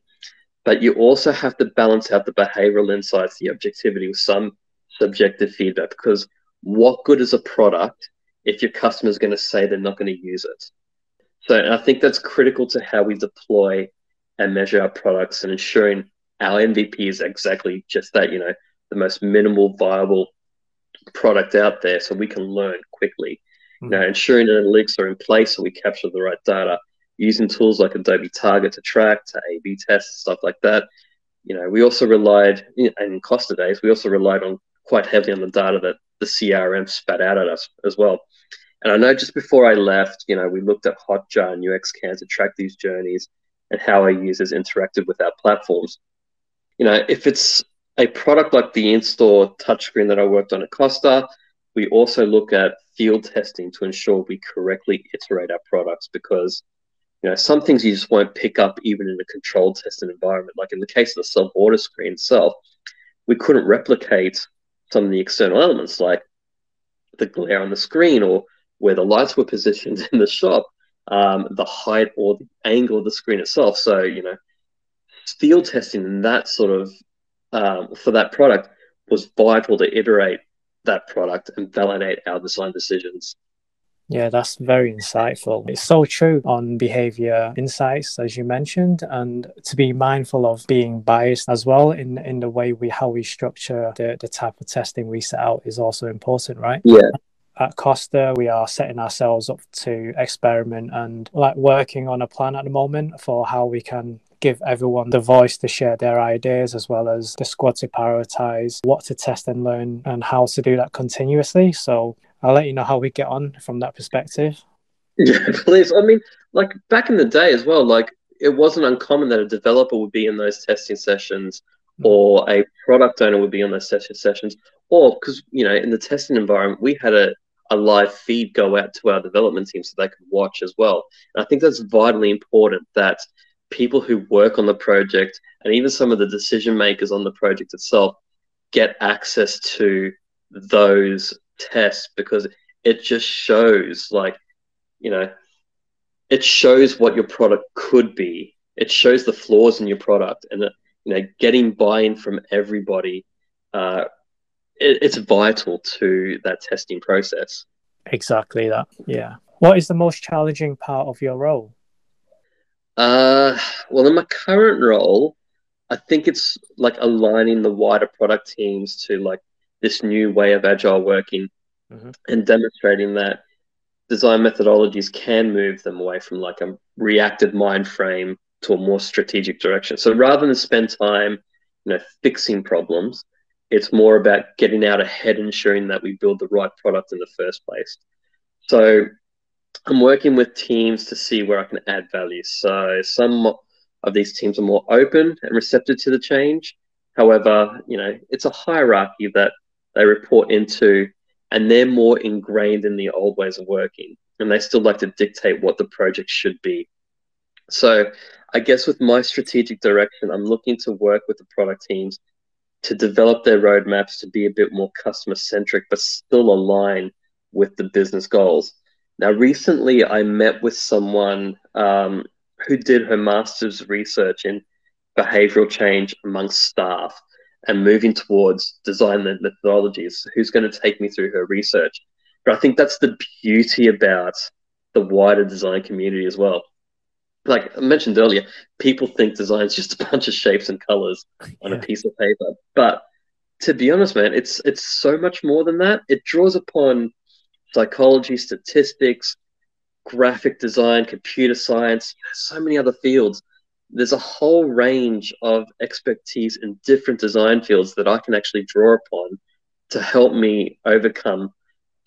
But you also have to balance out the behavioral insights, the objectivity with some subjective feedback because what good is a product if your customer is going to say they're not going to use it? So I think that's critical to how we deploy and measure our products and ensuring our MVP is exactly just that, you know, the most minimal viable product out there so we can learn quickly. Mm-hmm. You know, ensuring that analytics are in place so we capture the right data, using tools like Adobe Target to track, to A B test, stuff like that. You know, we also relied, and in Costa days, we also relied on quite heavily on the data that the CRM spat out at us as well. And I know just before I left, you know, we looked at Hotjar and UXCam to track these journeys and how our users interacted with our platforms. You know, if it's a product like the in-store touchscreen that I worked on at Costa, we also look at field testing to ensure we correctly iterate our products because you know some things you just won't pick up even in a controlled tested environment. Like in the case of the self order screen itself, we couldn't replicate some of the external elements like the glare on the screen or where the lights were positioned in the shop, um, the height or the angle of the screen itself. So you know, field testing and that sort of um, for that product was vital to iterate that product and validate our design decisions. Yeah, that's very insightful. It's so true on behavior insights, as you mentioned, and to be mindful of being biased as well in, in the way we how we structure the, the type of testing we set out is also important, right? Yeah. At Costa, we are setting ourselves up to experiment and like working on a plan at the moment for how we can give everyone the voice to share their ideas as well as the squad to prioritize what to test and learn and how to do that continuously. So I'll let you know how we get on from that perspective. Yeah, please. I mean, like back in the day as well, like it wasn't uncommon that a developer would be in those testing sessions mm. or a product owner would be on those testing sessions or because you know in the testing environment we had a, a live feed go out to our development team so they could watch as well and i think that's vitally important that people who work on the project and even some of the decision makers on the project itself get access to those tests because it just shows like you know it shows what your product could be. It shows the flaws in your product and uh, you know getting buy-in from everybody uh, it, it's vital to that testing process. Exactly that yeah. What is the most challenging part of your role uh, well, in my current role, I think it's like aligning the wider product teams to like this new way of agile working mm-hmm. and demonstrating that design methodologies can move them away from like a reactive mind frame to a more strategic direction. So rather than spend time, you know, fixing problems, it's more about getting out ahead, ensuring that we build the right product in the first place. So I'm working with teams to see where I can add value. So some of these teams are more open and receptive to the change. However, you know, it's a hierarchy that they report into and they're more ingrained in the old ways of working and they still like to dictate what the project should be. So I guess with my strategic direction, I'm looking to work with the product teams to develop their roadmaps to be a bit more customer centric, but still align with the business goals. Now, recently I met with someone um, who did her master's research in behavioral change amongst staff and moving towards design methodologies, who's going to take me through her research. But I think that's the beauty about the wider design community as well. Like I mentioned earlier, people think design is just a bunch of shapes and colors on a piece of paper. But to be honest, man, it's it's so much more than that. It draws upon psychology, statistics, graphic design, computer science, so many other fields. There's a whole range of expertise in different design fields that I can actually draw upon to help me overcome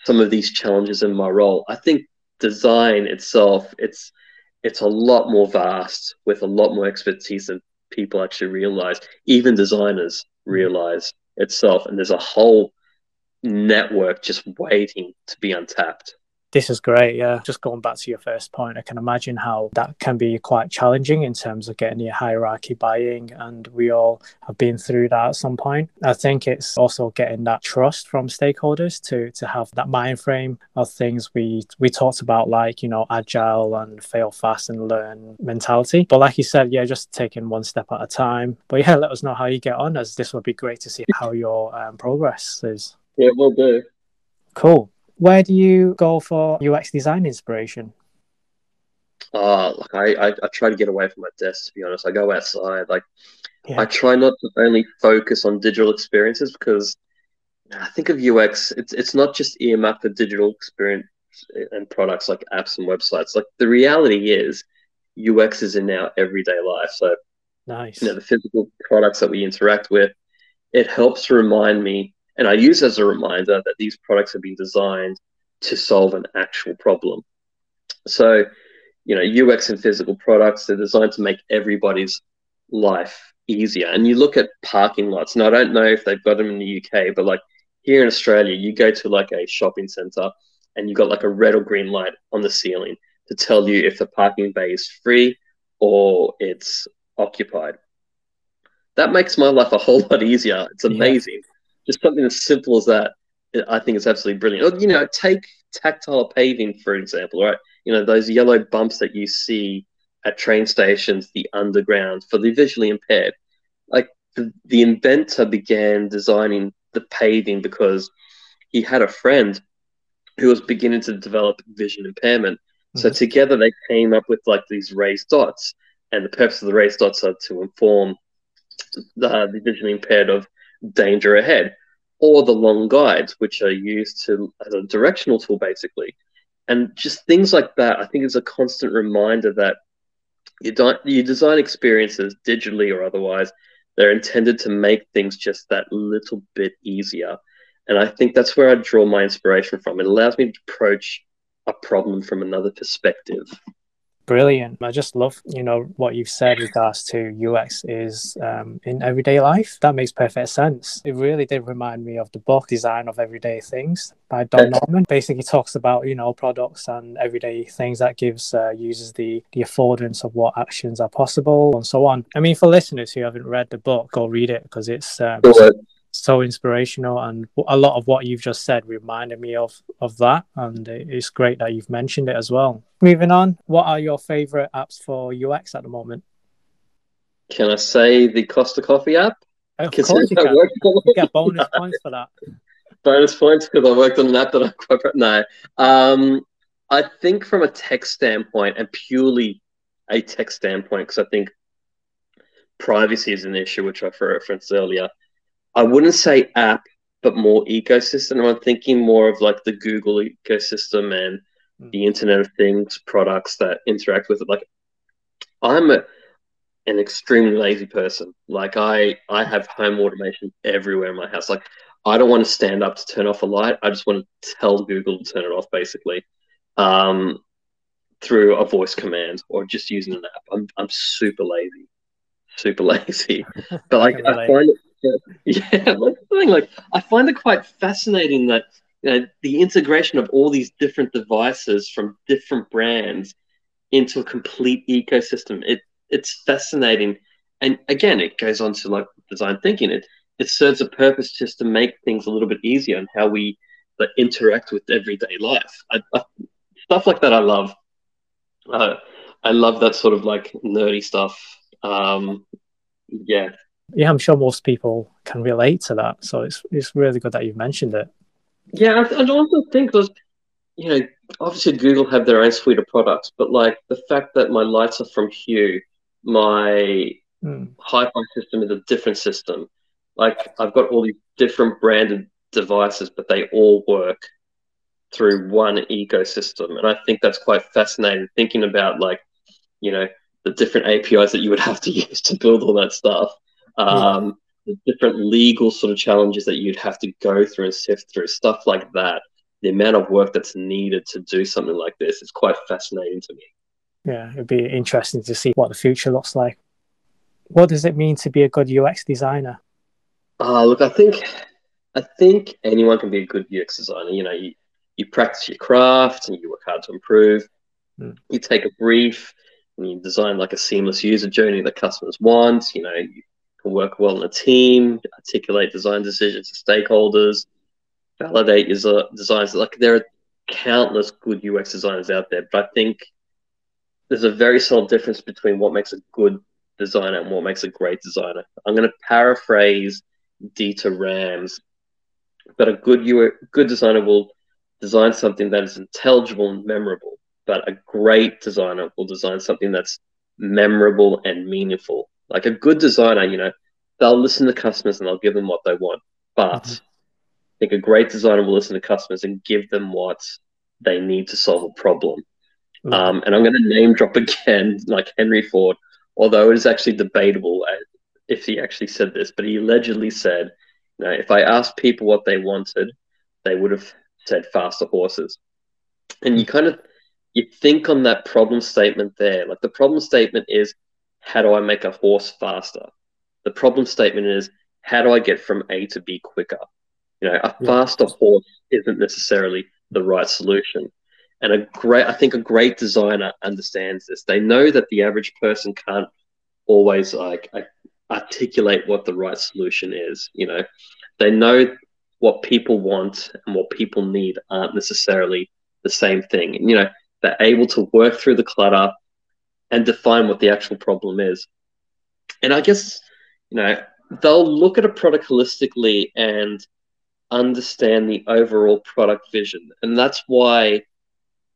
some of these challenges in my role. I think design itself, it's it's a lot more vast with a lot more expertise than people actually realize. Even designers realize itself, and there's a whole network just waiting to be untapped. This is great. Yeah. Just going back to your first point, I can imagine how that can be quite challenging in terms of getting your hierarchy buying. And we all have been through that at some point. I think it's also getting that trust from stakeholders to to have that mind frame of things we we talked about, like, you know, agile and fail fast and learn mentality. But like you said, yeah, just taking one step at a time. But yeah, let us know how you get on, as this would be great to see how your um, progress is. Yeah, we'll do. Cool. Where do you go for UX design inspiration? Uh, like I, I, I try to get away from my desk to be honest. I go outside. Like yeah. I try not to only focus on digital experiences because I think of UX. It's it's not just earmarked for digital experience and products like apps and websites. Like the reality is, UX is in our everyday life. So nice. You know the physical products that we interact with. It helps remind me, and I use as a reminder that these products have been designed to solve an actual problem. So you know, UX and physical products, they're designed to make everybody's life easier. And you look at parking lots, and I don't know if they've got them in the UK, but like here in Australia, you go to like a shopping center and you've got like a red or green light on the ceiling to tell you if the parking bay is free or it's occupied. That makes my life a whole lot easier. It's amazing. Just something as simple as that, I think is absolutely brilliant. You know, take tactile paving, for example, right? you know those yellow bumps that you see at train stations, the underground for the visually impaired. Like the, the inventor began designing the paving because he had a friend who was beginning to develop vision impairment. Mm-hmm. So together they came up with like these raised dots, and the purpose of the raised dots are to inform the, the vision impaired of danger ahead, or the long guides, which are used to as a directional tool basically and just things like that. I think is a constant reminder that you don't you design experiences digitally or otherwise. They're intended to make things just that little bit easier. And I think that's where I draw my inspiration from. It allows me to approach a problem from another perspective brilliant. I just love, you know, what you've said regards to UX is um, in everyday life. That makes perfect sense. It really did remind me of the book Design of Everyday Things by Don Norman. Basically talks about, you know, products and everyday things that gives uh, users the, the affordance of what actions are possible and so on. I mean, for listeners who haven't read the book, go read it because it's um, so inspirational and a lot of what you've just said reminded me of of that and it's great that you've mentioned it as well. Moving on what are your favorite apps for ux at the moment? Can i say the costa coffee app? Of course you, can. you get bonus points for that. Bonus points because i worked on an app that i quite no. Um i think from a tech standpoint and purely a tech standpoint because i think privacy is an issue which i referenced earlier I wouldn't say app, but more ecosystem. I'm thinking more of like the Google ecosystem and mm. the Internet of Things products that interact with it. Like I'm a, an extremely lazy person. Like I, I have home automation everywhere in my house. Like I don't want to stand up to turn off a light. I just want to tell Google to turn it off, basically, um, through a voice command or just using an app. I'm, I'm super lazy, super lazy. But like I find it yeah, thing. Like, I find it quite fascinating that you know, the integration of all these different devices from different brands into a complete ecosystem. It it's fascinating, and again, it goes on to like design thinking. It it serves a purpose just to make things a little bit easier and how we like, interact with everyday life. I, I, stuff like that, I love. Uh, I love that sort of like nerdy stuff. Um, yeah, yeah, I'm sure most people can relate to that. So it's it's really good that you've mentioned it. Yeah, I, I also think those, you know, obviously Google have their own suite of products, but like the fact that my lights are from Hue, my mm. hi-fi system is a different system. Like I've got all these different branded devices, but they all work through one ecosystem, and I think that's quite fascinating. Thinking about like, you know, the different APIs that you would have to use to build all that stuff um, yeah. the different legal sort of challenges that you'd have to go through and sift through, stuff like that. The amount of work that's needed to do something like this is quite fascinating to me. Yeah, it'd be interesting to see what the future looks like. What does it mean to be a good UX designer? Uh, look, I think I think anyone can be a good UX designer. You know, you, you practice your craft and you work hard to improve. Mm. You take a brief and you design like a seamless user journey that customers want. You know, you can work well in a team, articulate design decisions to stakeholders, validate your designs. Like there are countless good UX designers out there, but I think there's a very subtle difference between what makes a good designer and what makes a great designer. I'm going to paraphrase Dieter Rams, but a good UX, good designer will design something that is intelligible and memorable. But a great designer will design something that's memorable and meaningful. Like a good designer, you know, they'll listen to customers and they'll give them what they want. But mm-hmm. I think a great designer will listen to customers and give them what they need to solve a problem. Mm-hmm. Um, and I'm going to name drop again, like Henry Ford, although it is actually debatable uh, if he actually said this, but he allegedly said, you know, if I asked people what they wanted, they would have said faster horses. And you kind of you think on that problem statement there. Like the problem statement is, how do I make a horse faster? The problem statement is, how do I get from A to B quicker? You know, a faster horse isn't necessarily the right solution. And a great, I think a great designer understands this. They know that the average person can't always like articulate what the right solution is. You know, they know what people want and what people need aren't necessarily the same thing. And, you know, they're able to work through the clutter and define what the actual problem is. And I guess, you know, they'll look at a product holistically and understand the overall product vision. And that's why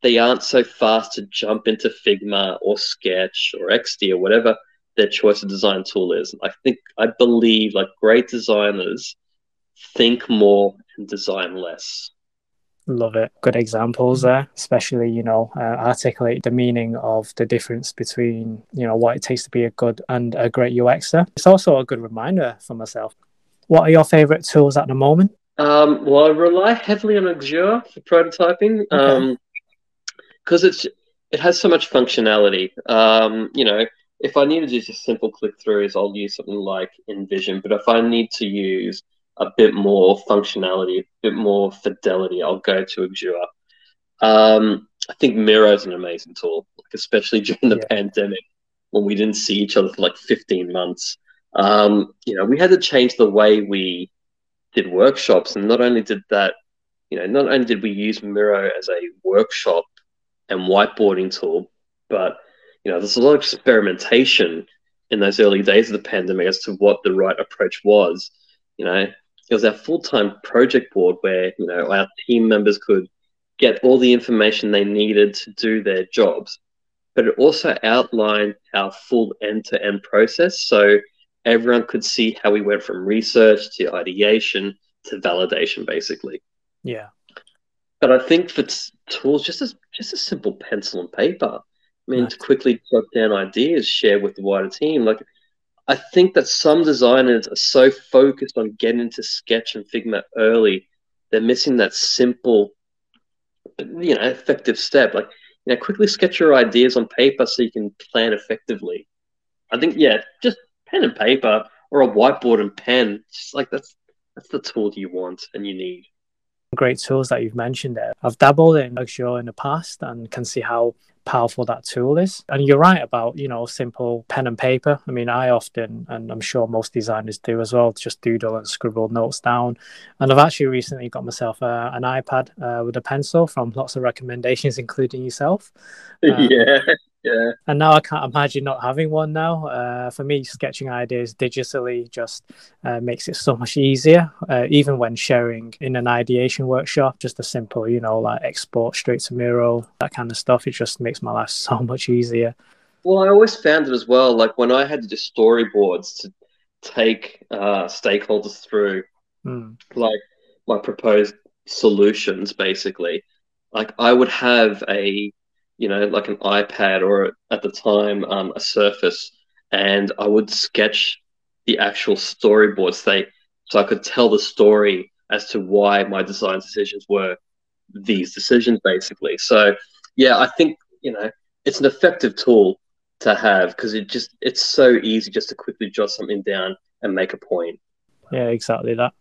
they aren't so fast to jump into Figma or Sketch or XD or whatever their choice of design tool is. I think, I believe like great designers think more and design less. Love it. Good examples there, especially, you know, uh, articulate the meaning of the difference between, you know, what it takes to be a good and a great UXer. It's also a good reminder for myself. What are your favorite tools at the moment? Um, well, I rely heavily on Axure for prototyping because okay. um, it's it has so much functionality. Um, you know, if I need to do just simple click throughs, I'll use something like InVision. But if I need to use a bit more functionality, a bit more fidelity, I'll go to Axure. Um, I think Miro is an amazing tool, like especially during the yeah. pandemic when we didn't see each other for like 15 months. Um, you know, we had to change the way we did workshops, and not only did that, you know, not only did we use Miro as a workshop and whiteboarding tool, but you know, there's a lot of experimentation in those early days of the pandemic as to what the right approach was. You know, it was our full-time project board where you know our team members could get all the information they needed to do their jobs but it also outlined our full end-to-end process so everyone could see how we went from research to ideation to validation basically. Yeah. But i think for t- tools just as just a simple pencil and paper. I mean nice. to quickly jot down ideas share with the wider team like I think that some designers are so focused on getting into Sketch and Figma early, they're missing that simple, you know, effective step. Like, you know, quickly sketch your ideas on paper so you can plan effectively. I think, yeah, just pen and paper or a whiteboard and pen. Just like that's that's the tool you want and you need great tools that you've mentioned there. I've dabbled in Axure in the past and can see how powerful that tool is. And you're right about, you know, simple pen and paper. I mean, I often, and I'm sure most designers do as well, just doodle and scribble notes down. And I've actually recently got myself uh, an iPad uh, with a pencil from lots of recommendations, including yourself. Um, yeah. Yeah. And now I can't imagine not having one now. Uh, for me, sketching ideas digitally just uh, makes it so much easier. Uh, even when sharing in an ideation workshop, just a simple, you know, like export straight to Miro, that kind of stuff. It just makes my life so much easier. Well, I always found it as well. Like when I had to do storyboards to take uh, stakeholders through, mm. like my proposed solutions, basically, like I would have a you know, like an iPad or at the time um, a Surface, and I would sketch the actual storyboards. They so I could tell the story as to why my design decisions were these decisions, basically. So yeah, I think you know it's an effective tool to have because it just it's so easy just to quickly jot something down and make a point. Yeah, exactly that.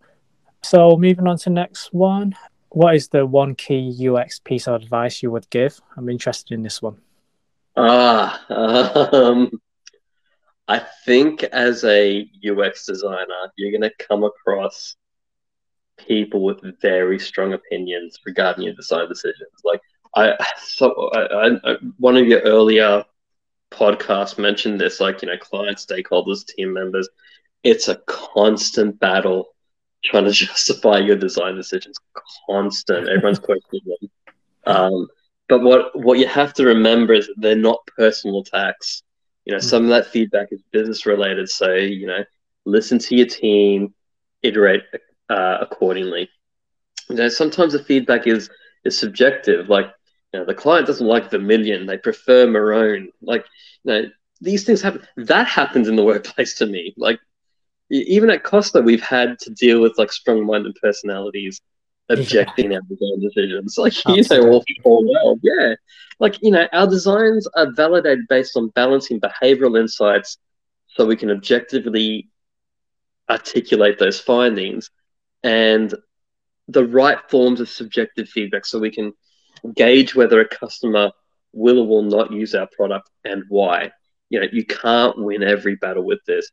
So moving on to next one, what is the one key UX piece of advice you would give? I'm interested in this one. Ah, um, I think as a UX designer, you're going to come across people with very strong opinions regarding your design decisions. Like I, so I, I, one of your earlier podcasts mentioned this, like you know, client stakeholders, team members. It's a constant battle trying to justify your design decisions constant. Everyone's questioning them. Um, but what what you have to remember is that they're not personal attacks. You know, mm-hmm. some of that feedback is business related. So you know, listen to your team, iterate uh, accordingly. You know, sometimes the feedback is is subjective. Like, you know, the client doesn't like Vermilion; they prefer Maroon. Like, you know, these things happen. That happens in the workplace to me. Like, even at Costa, we've had to deal with like strong-minded personalities objecting yeah. our design decisions. Like Absolutely. you know all, all well, yeah. Like you know, our designs are validated based on balancing behavioral insights, so we can objectively articulate those findings, and the right forms of subjective feedback, so we can gauge whether a customer will or will not use our product and why. You know, you can't win every battle with this.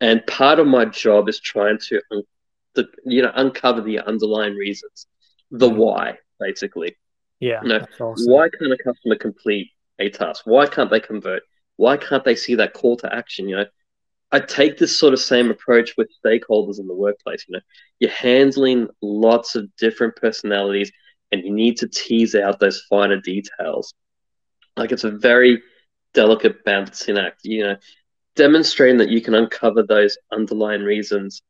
And part of my job is trying to, you know, uncover the underlying reasons, the mm-hmm. why, basically. Yeah. You know, awesome. why can't a customer complete a task? Why can't they convert? Why can't they see that call to action? You know, I take this sort of same approach with stakeholders in the workplace. You know, you're handling lots of different personalities, and you need to tease out those finer details. Like it's a very delicate balancing act. You know, demonstrating that you can uncover those underlying reasons,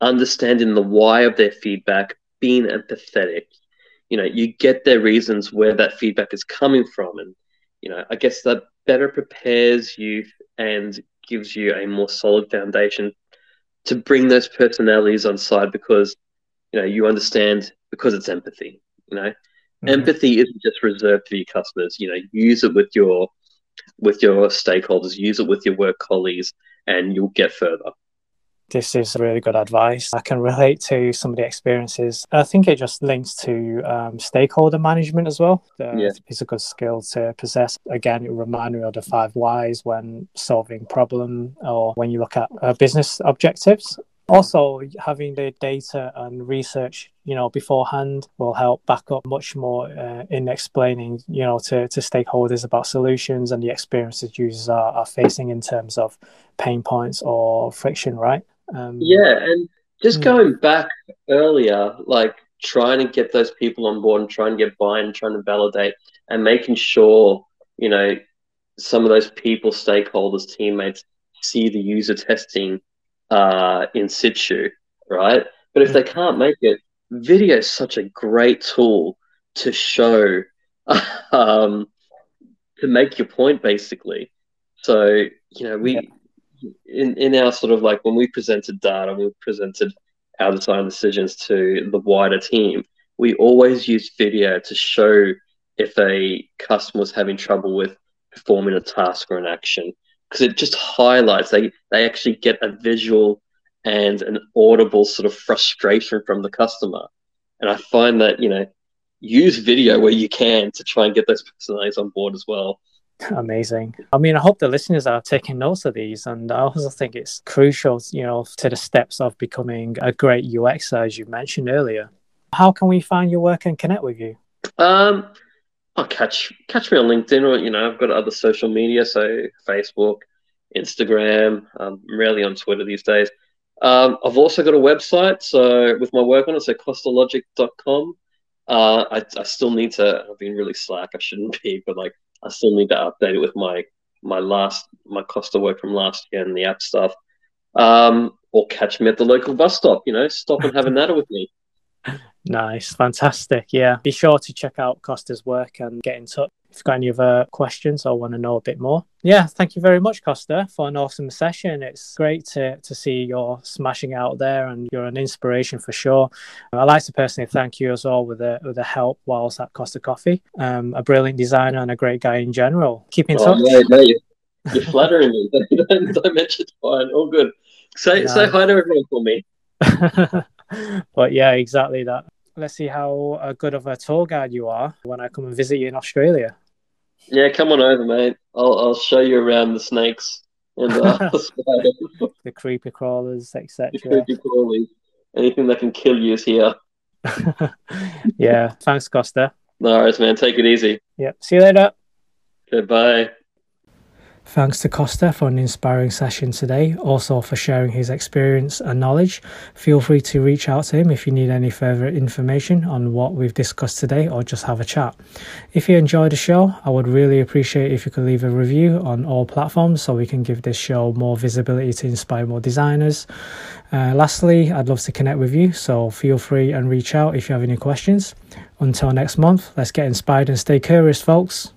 understanding the why of their feedback, being empathetic. You know, you get their reasons where that feedback is coming from, and you know, I guess that better prepares you and gives you a more solid foundation to bring those personalities on side because you know you understand because it's empathy. You know, mm-hmm. empathy isn't just reserved for your customers. You know, use it with your with your stakeholders, use it with your work colleagues, and you'll get further. This is really good advice. I can relate to some of the experiences. I think it just links to um, stakeholder management as well. Uh, yeah. It's a good skill to possess. Again, it reminds me of the five whys when solving problem or when you look at uh, business objectives also having the data and research you know beforehand will help back up much more uh, in explaining you know to, to stakeholders about solutions and the experiences users are, are facing in terms of pain points or friction right um, yeah and just hmm. going back earlier like trying to get those people on board and trying to get buy-in trying to validate and making sure you know some of those people stakeholders teammates see the user testing uh, in situ, right? But if they mm. can't make it, video is such a great tool to show, um, to make your point, basically. So, you know, we, in, in our sort of like when we presented data, we presented our design decisions to the wider team, we always use video to show if a customer was having trouble with performing a task or an action because it just highlights they they actually get a visual and an audible sort of frustration from the customer. And i find that you know use video where you can to try and get those personalities on board as well. Amazing. I mean i hope the listeners are taking notes of these and i also think it's crucial you know to the steps of becoming a great UXer, as you mentioned earlier. How can we find your work and connect with you? Um I'll catch catch me on LinkedIn or you know I've got other social media, so Facebook, Instagram. I'm rarely on Twitter these days. Um, I've also got a website, so with my work on it, so costalogic.com. Uh, I, I still need to. I've been really slack. I shouldn't be, but like I still need to update it with my my last my Costa work from last year and the app stuff. Um, or catch me at the local bus stop. You know, stop and have a natter with me. Nice, fantastic. Yeah, be sure to check out Kosta's work and get in touch if you've got any other questions or want to know a bit more. Yeah, thank you very much, Kosta, for an awesome session. It's great to, to see you're smashing out there and you're an inspiration for sure. I'd like to personally thank you as well with the, with the help whilst at Costa Coffee. Um, a brilliant designer and a great guy in general. Keep in oh, touch. No, no, you're, you're flattering me. don't, don't mention it. Fine. All good. Say, say hi to everyone for me. but yeah, exactly that. Let's see how uh, good of a tour guide you are when I come and visit you in Australia. Yeah, come on over, mate. I'll I'll show you around the snakes and uh, the creepy crawlers, etc. creepy crawlers. Anything that can kill you is here. yeah. Thanks, Kosta. No worries, man. Take it easy. Yeah. See you later. Goodbye. Thanks to Kosta for an inspiring session today, also for sharing his experience and knowledge. Feel free to reach out to him if you need any further information on what we've discussed today or just have a chat. If you enjoyed the show, I would really appreciate if you could leave a review on all platforms so we can give this show more visibility to inspire more designers. Uh, lastly, I'd love to connect with you, so feel free and reach out if you have any questions. Until next month, let's get inspired and stay curious, folks.